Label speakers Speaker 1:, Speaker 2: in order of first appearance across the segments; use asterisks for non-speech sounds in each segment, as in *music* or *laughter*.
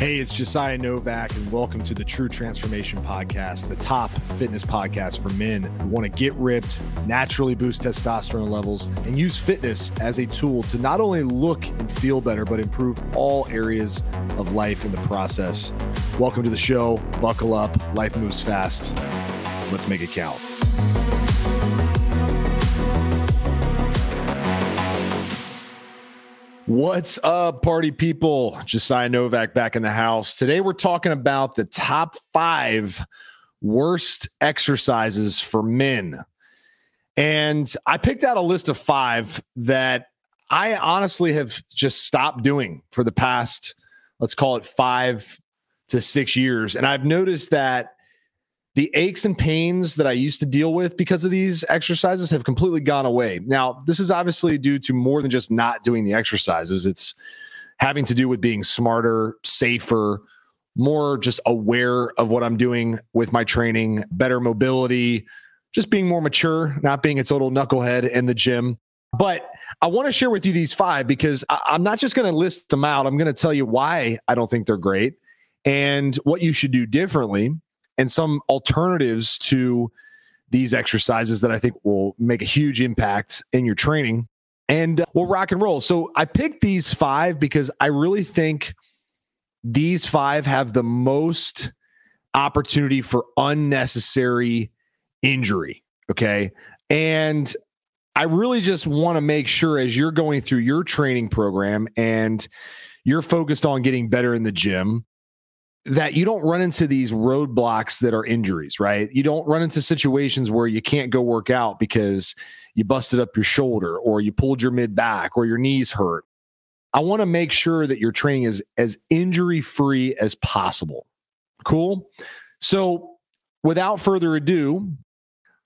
Speaker 1: Hey, it's Josiah Novak, and welcome to the True Transformation Podcast, the top fitness podcast for men who want to get ripped, naturally boost testosterone levels, and use fitness as a tool to not only look and feel better, but improve all areas of life in the process. Welcome to the show. Buckle up. Life moves fast. Let's make it count. What's up, party people? Josiah Novak back in the house. Today, we're talking about the top five worst exercises for men. And I picked out a list of five that I honestly have just stopped doing for the past, let's call it five to six years. And I've noticed that the aches and pains that I used to deal with because of these exercises have completely gone away. Now, this is obviously due to more than just not doing the exercises. It's having to do with being smarter, safer, more just aware of what I'm doing with my training, better mobility, just being more mature, not being a total knucklehead in the gym. But I want to share with you these five because I- am not just going to list them out. I'm going to tell you why I don't think they're great and what you should do differently and some alternatives to these exercises that I think will make a huge impact in your training. And uh, we'll rock and roll. So I picked these five because I really think these five have the most opportunity for unnecessary injury. Okay. And I really just want to make sure as you're going through your training program and you're focused on getting better in the gym that you don't run into these roadblocks that are injuries, right? You don't run into situations where you can't go work out because you busted up your shoulder or you pulled your mid back or your knees hurt. I want to make sure that your training is as injury free as possible. Cool. So, without further ado,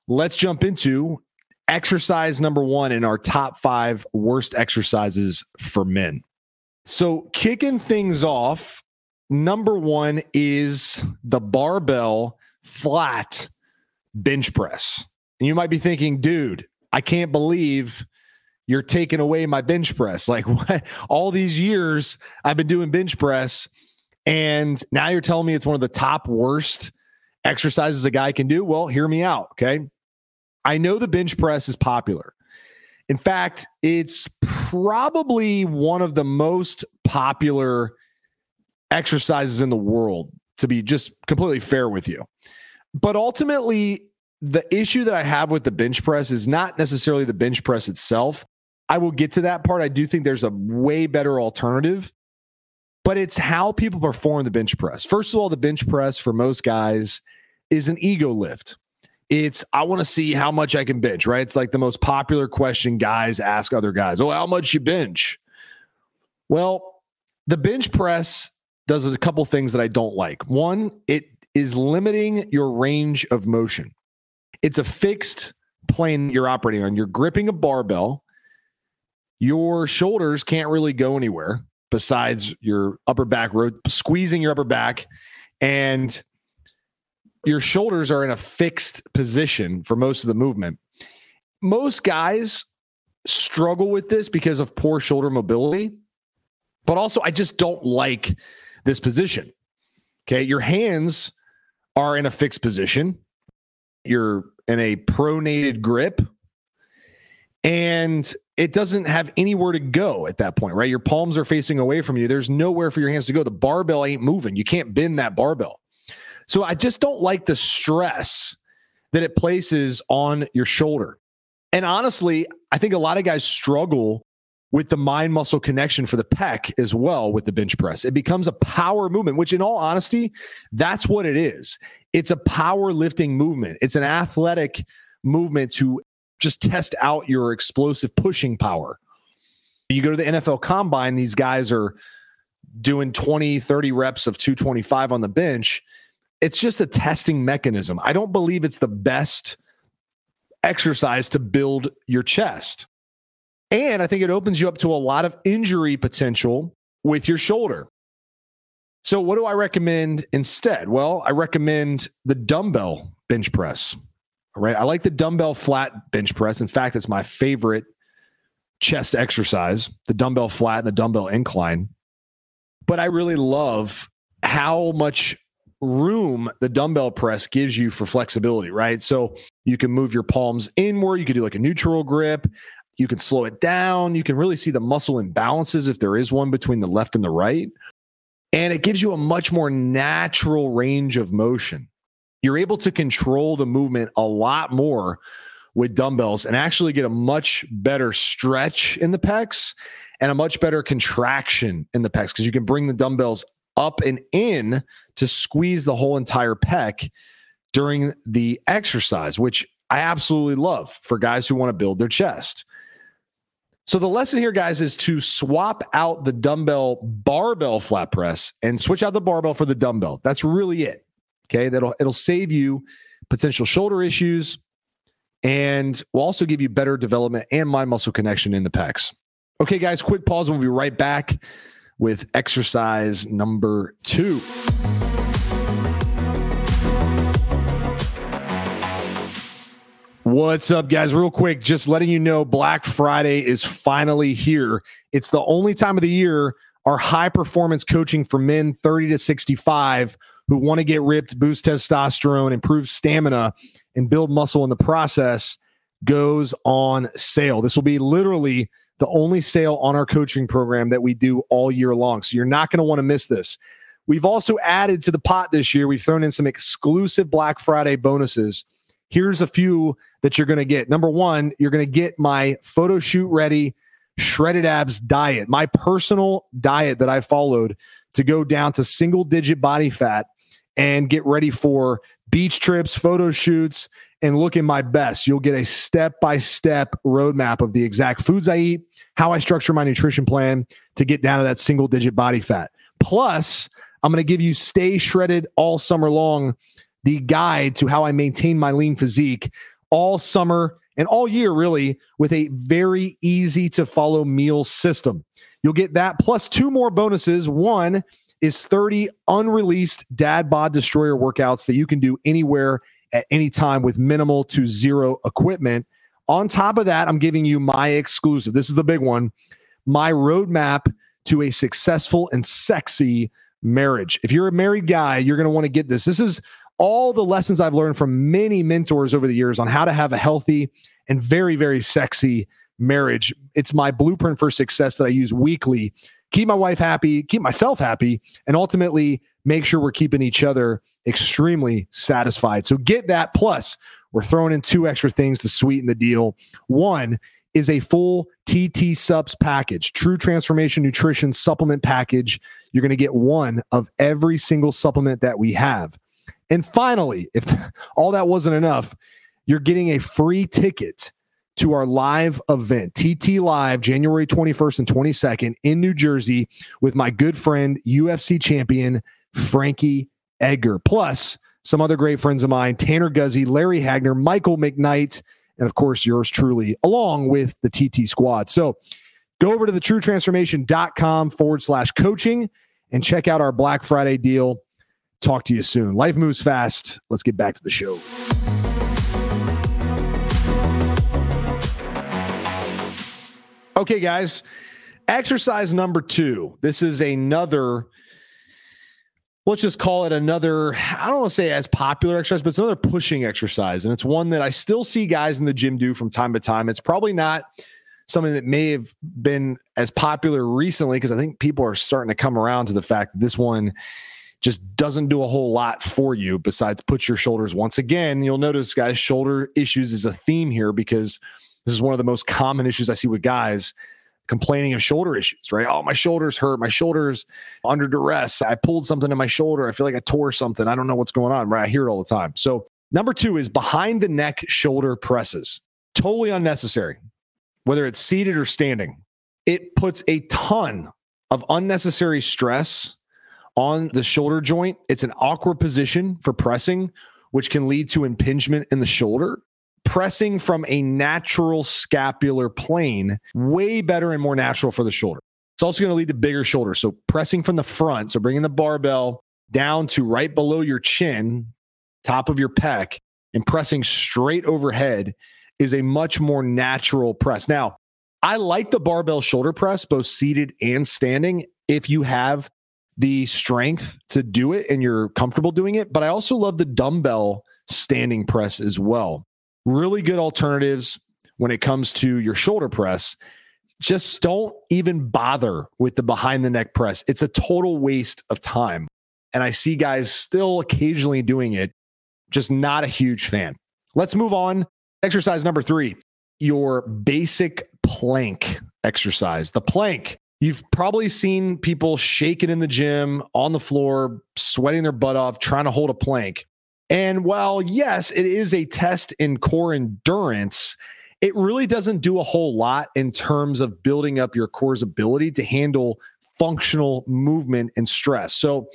Speaker 1: let's jump into exercise number one in our top five worst exercises for men. So, kicking things off, Number one is the barbell flat bench press. And you might be thinking, dude, I can't believe you're taking away my bench press. *laughs* Like what? all these years I've been doing bench press, and now you're telling me it's one of the top worst exercises a guy can do. Well, hear me out. Okay. I know the bench press is popular. In fact, it's probably one of the most popular exercises in the world, to be just completely fair with you. But ultimately, the issue that I have with the bench press is not necessarily the bench press itself. I will get to that part. I do think there's a way better alternative, but it's how people perform the bench press. First of all, the bench press for most guys is an ego lift. It's, I want to see how much I can bench, right? It's like the most popular question guys ask other guys. Oh, how much you bench? Well, the bench press does a couple things that I don't like. One, it is limiting your range of motion. It's a fixed plane you're operating on. You're gripping a barbell. Your shoulders can't really go anywhere besides your upper back, squeezing your upper back, and your shoulders are in a fixed position for most of the movement. Most guys struggle with this because of poor shoulder mobility, but also I just don't like this position. Okay. Your hands are in a fixed position. You're in a pronated grip. And it doesn't have anywhere to go at that point, right? Your palms are facing away from you. There's nowhere for your hands to go. The barbell ain't moving. You can't bend that barbell. So I just don't like the stress that it places on your shoulder. And honestly, I think a lot of guys struggle with the mind muscle connection for the pec as well with the bench press. It becomes a power movement, which, in all honesty, that's what it is. It's a power lifting movement, it's an athletic movement to just test out your explosive pushing power. You go to the NFL combine, these guys are doing 20, 30 reps of 225 on the bench. It's just a testing mechanism. I don't believe it's the best exercise to build your chest. And I think it opens you up to a lot of injury potential with your shoulder. So, what do I recommend instead? Well, I recommend the dumbbell bench press. All right. I like the dumbbell flat bench press. In fact, it's my favorite chest exercise the dumbbell flat and the dumbbell incline. But I really love how much room the dumbbell press gives you for flexibility, right? So you can move your palms inward, you can do like a neutral grip, you can slow it down, you can really see the muscle imbalances if there is one between the left and the right. And it gives you a much more natural range of motion. You're able to control the movement a lot more with dumbbells and actually get a much better stretch in the pecs and a much better contraction in the pecs because you can bring the dumbbells up and in to squeeze the whole entire pec during the exercise, which I absolutely love for guys who want to build their chest. So the lesson here, guys, is to swap out the dumbbell barbell flat press and switch out the barbell for the dumbbell. That's really it. Okay. That'll it'll save you potential shoulder issues and will also give you better development and mind muscle connection in the pecs. Okay, guys, quick pause. We'll be right back with exercise number two. What's up, guys? Real quick, just letting you know Black Friday is finally here. It's the only time of the year our high performance coaching for men 30 to 65 who want to get ripped, boost testosterone, improve stamina, and build muscle in the process goes on sale. This will be literally the only sale on our coaching program that we do all year long. So you're not going to want to miss this. We've also added to the pot this year, we've thrown in some exclusive Black Friday bonuses. Here's a few that you're going to get. Number one, you're going to get my photo shoot ready shredded abs diet, my personal diet that I followed to go down to single digit body fat and get ready for beach trips, photo shoots, and looking my best. You'll get a step by step roadmap of the exact foods I eat, how I structure my nutrition plan to get down to that single digit body fat. Plus, I'm going to give you stay shredded all summer long, the guide to how I maintain my lean physique all summer and all year, really, with a very easy to follow meal system. You'll get that plus two more bonuses. One is 30 unreleased dad bod destroyer workouts that you can do anywhere at any time with minimal to zero equipment. On top of that, I'm giving you my exclusive. This is the big one my roadmap to a successful and sexy marriage. If you're a married guy, you're going to want to get this. This is all the lessons I've learned from many mentors over the years on how to have a healthy and very, very sexy marriage. It's my blueprint for success that I use weekly. Keep my wife happy, keep myself happy, and ultimately make sure we're keeping each other extremely satisfied. So get that. Plus, we're throwing in two extra things to sweeten the deal. One is a full TT Subs package, True Transformation Nutrition Supplement Package. You're going to get one of every single supplement that we have. And finally, if *laughs* all that wasn't enough, you're getting a free ticket to our live event, TT Live, January 21st and 22nd in New Jersey with my good friend, UFC champion Frankie Edgar, plus some other great friends of mine, Tanner Guzy, Larry Hagner, Michael McKnight, and of course, yours truly, along with the TT squad. So go over to the truetransformation.com forward slash coaching and check out our Black Friday deal. Talk to you soon. Life moves fast. Let's get back to the show. Okay, guys. Exercise number two. This is another, let's just call it another, I don't want to say as popular exercise, but it's another pushing exercise. And it's one that I still see guys in the gym do from time to time. It's probably not something that may have been as popular recently because I think people are starting to come around to the fact that this one just doesn't do a whole lot for you besides put your shoulders once again. You'll notice, guys, shoulder issues is a theme here because this is one of the most common issues I see with guys complaining of shoulder issues, right? Oh, my shoulders hurt. My shoulders under duress. I pulled something in my shoulder. I feel like I tore something. I don't know what's going on, right? I hear it all the time. So, number two is behind the neck shoulder presses. Totally unnecessary, whether it's seated or standing. It puts a ton of unnecessary stress on the shoulder joint. It's an awkward position for pressing, which can lead to impingement in the shoulder pressing from a natural scapular plane, way better and more natural for the shoulder. It's also going to lead to bigger shoulders. So pressing from the front, so bringing the barbell down to right below your chin, top of your pec, and pressing straight overhead is a much more natural press. Now, I like the barbell shoulder press, both seated and standing, if you have the strength to do it and you're comfortable doing it. But I also love the dumbbell standing press as well. Really good alternatives when it comes to your shoulder press. Just don't even bother with the behind the neck press. It's a total waste of time. And I see guys still occasionally doing it, just not a huge fan. Let's move on. Exercise number three your basic plank exercise. The plank You've probably seen people shaking in the gym on the floor, sweating their butt off, trying to hold a plank. And while, yes, it is a test in core endurance, it really doesn't do a whole lot in terms of building up your core's ability to handle functional movement and stress. So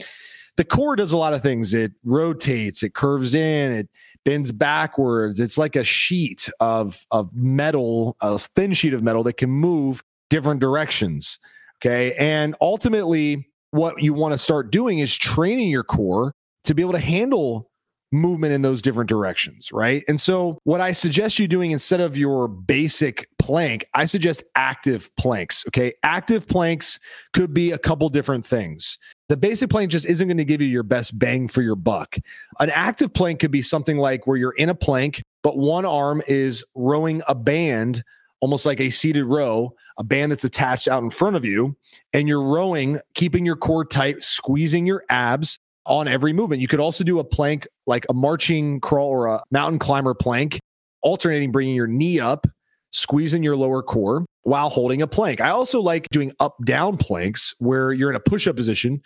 Speaker 1: the core does a lot of things. It rotates, it curves in, it bends backwards. It's like a sheet of, of metal, a thin sheet of metal that can move different directions. Okay. And ultimately, what you want to start doing is training your core to be able to handle movement in those different directions, right? And so, what I suggest you doing instead of your basic plank, I suggest active planks. Okay. Active planks could be a couple different things. The basic plank just isn't going to give you your best bang for your buck. An active plank could be something like where you're in a plank, but one arm is rowing a band almost like a seated row, a band that's attached out in front of you, and you're rowing, keeping your core tight, squeezing your abs on every movement. You could also do a plank like a marching crawl or a mountain climber plank, alternating bringing your knee up, squeezing your lower core while holding a plank. I also like doing up down planks where you're in a push up position.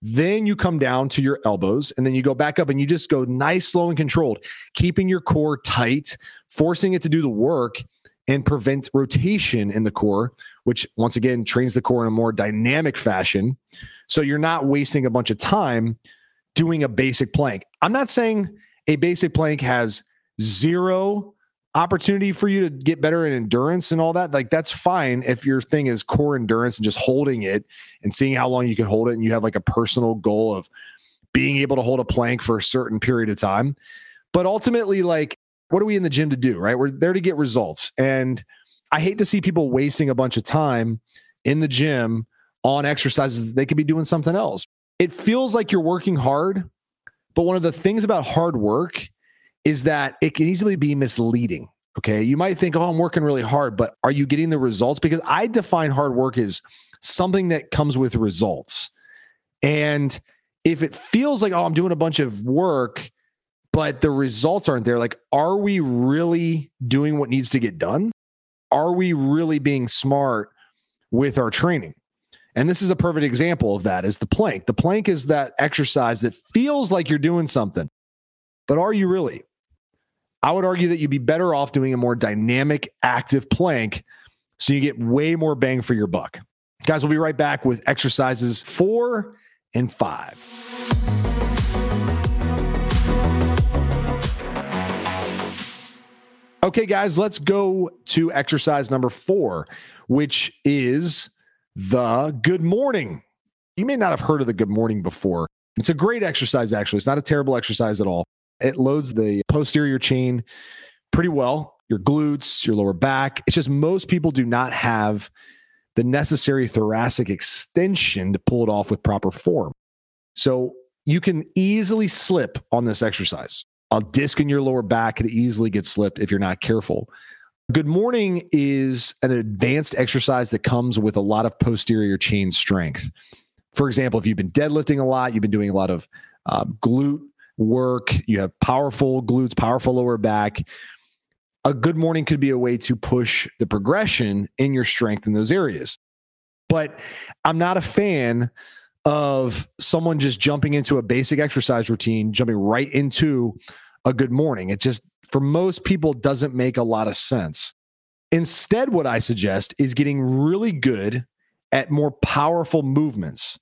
Speaker 1: Then you come down to your elbows and then you go back up and you just go nice, slow, and controlled, keeping your core tight, forcing it to do the work and prevent rotation in the core, which once again trains the core in a more dynamic fashion. So you're not wasting a bunch of time doing a basic plank. I'm not saying a basic plank has zero opportunity for you to get better in endurance and all that. Like that's fine if your thing is core endurance and just holding it and seeing how long you can hold it and you have like a personal goal of being able to hold a plank for a certain period of time. But ultimately like what are we in the gym to do, right? We're there to get results. And I hate to see people wasting a bunch of time in the gym on exercises they could be doing something else. It feels like you're working hard, but one of the things about hard work is that it can easily be misleading. Okay. You might think, oh, I'm working really hard, but are you getting the results? Because I define hard work as something that comes with results. And if it feels like, oh, I'm doing a bunch of work, but the results aren't there. Like, are we really doing what needs to get done? Are we really being smart with our training? And this is a perfect example of that is the plank. The plank is that exercise that feels like you're doing something, but are you really? I would argue that you'd be better off doing a more dynamic, active plank so you get way more bang for your buck. Guys, we'll be right back with exercises four and five. Okay, guys, let's go to exercise number four, which is the good morning. You may not have heard of the good morning before. It's a great exercise, actually. It's not a terrible exercise at all. It loads the posterior chain pretty well, your glutes, your lower back. It's just most people do not have the necessary thoracic extension to pull it off with proper form. So you can easily slip on this exercise a disc in your lower back could easily get slipped if you're not careful. Good morning is an advanced exercise that comes with a lot of posterior chain strength. For example, if you've been deadlifting a lot, you've been doing a lot of uh, glute work, you have powerful glutes, powerful lower back. A good morning could be a way to push the progression in your strength in those areas. But I'm not a fan of someone just jumping into a basic exercise routine, jumping right into a good morning. It just, for most people, doesn't make a lot of sense. Instead, what I suggest is getting really good at more powerful movements.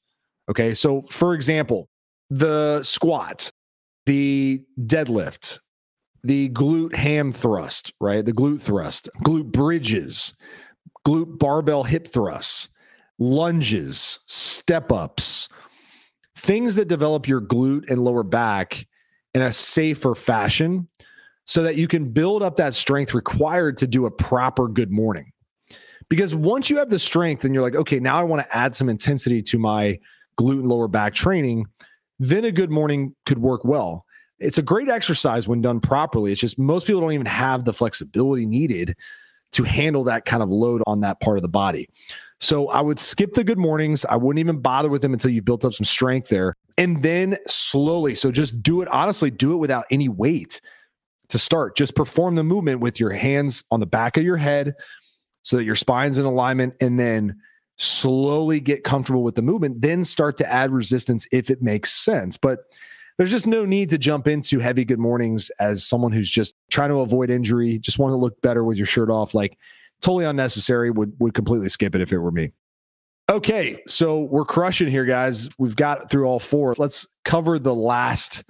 Speaker 1: Okay. So, for example, the squat, the deadlift, the glute ham thrust, right? The glute thrust, glute bridges, glute barbell hip thrusts lunges, step ups, things that develop your glute and lower back in a safer fashion so that you can build up that strength required to do a proper good morning. Because once you have the strength and you're like, okay, now I want to add some intensity to my glute and lower back training, then a good morning could work well. It's a great exercise when done properly. It's just most people don't even have the flexibility needed to handle that kind of load on that part of the body. So I would skip the good mornings. I wouldn't even bother with them until you've built up some strength there. And then slowly, so just do it honestly, do it without any weight to start. Just perform the movement with your hands on the back of your head so that your spine's in alignment and then slowly get comfortable with the movement, then start to add resistance if it makes sense. But there's just no need to jump into heavy good mornings as someone who's just trying to avoid injury, just want to look better with your shirt off. Like totally unnecessary. Would would completely skip it if it were me. Okay, so we're crushing here, guys. We've got through all four. Let's cover the last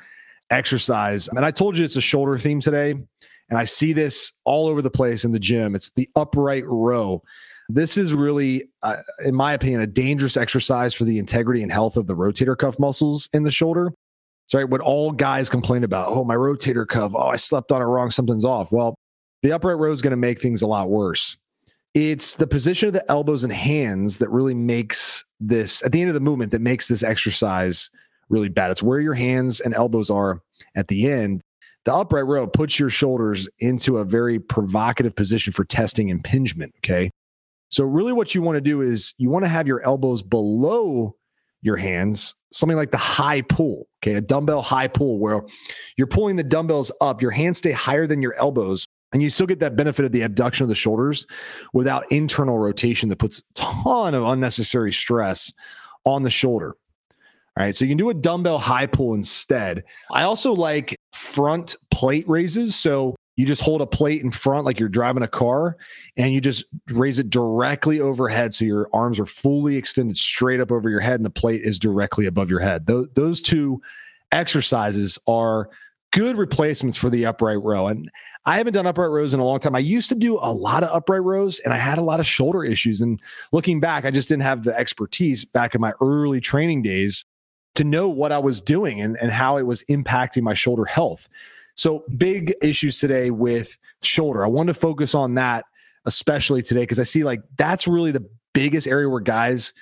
Speaker 1: exercise. And I told you it's a shoulder theme today, and I see this all over the place in the gym. It's the upright row. This is really, uh, in my opinion, a dangerous exercise for the integrity and health of the rotator cuff muscles in the shoulder. Sorry, what all guys complain about. Oh, my rotator cuff. Oh, I slept on it wrong. Something's off. Well, the upright row is going to make things a lot worse. It's the position of the elbows and hands that really makes this, at the end of the movement, that makes this exercise really bad. It's where your hands and elbows are at the end. The upright row puts your shoulders into a very provocative position for testing impingement. Okay. So, really, what you want to do is you want to have your elbows below your hands, something like the high pull, okay, a dumbbell high pull where you're pulling the dumbbells up, your hands stay higher than your elbows, and you still get that benefit of the abduction of the shoulders without internal rotation that puts a ton of unnecessary stress on the shoulder. All right, so you can do a dumbbell high pull instead. I also like front plate raises. So you just hold a plate in front like you're driving a car and you just raise it directly overhead so your arms are fully extended straight up over your head and the plate is directly above your head those, those two exercises are good replacements for the upright row. And i haven't done upright rows in a long time. I used to do a lot of upright rows and i had a lot of shoulder issues. And looking back i just didn't have the expertise back in my early training days to know what i was doing and, and how it was impacting my shoulder health. So big issues today with shoulder. I want to focus on that, especially today, because I see like that's really the biggest area where guys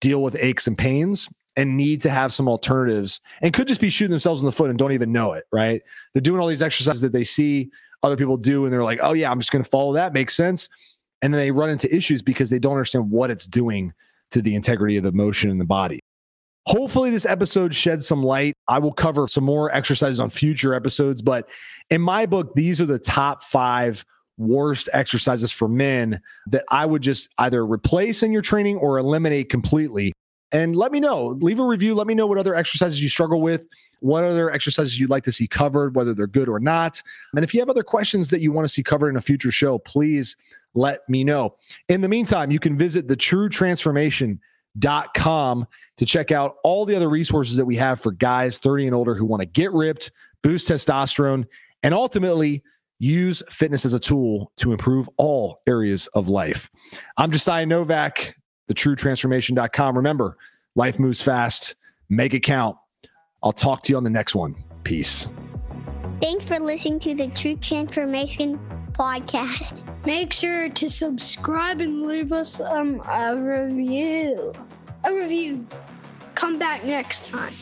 Speaker 1: deal with aches and pains and need to have some alternatives and could just be shooting themselves in the foot and don't even know it, right? They're doing all these exercises that they see other people do and they're like, oh, yeah, I'm just going to follow that. Makes sense. And then they run into issues because they don't understand what it's doing to the integrity of the motion in the body. Hopefully, this episode sheds some light. I will cover some more exercises on future episodes, but in my book, these are the top five worst exercises for men that I would just either replace in your training or eliminate completely. And let me know, leave a review. Let me know what other exercises you struggle with, what other exercises you'd like to see covered, whether they're good or not. And if you have other questions that you want to see covered in a future show, please let me know. In the meantime, you can visit the True Transformation dot com to check out all the other resources that we have for guys 30 and older who want to get ripped, boost testosterone, and ultimately use fitness as a tool to improve all areas of life. I'm Josiah Novak, the truetransformation.com. Remember, life moves fast, make it count. I'll talk to you on the next one. Peace.
Speaker 2: Thanks for listening to the True Transformation podcast.
Speaker 3: Make sure to subscribe and leave us um, a review. A review. Come back next time.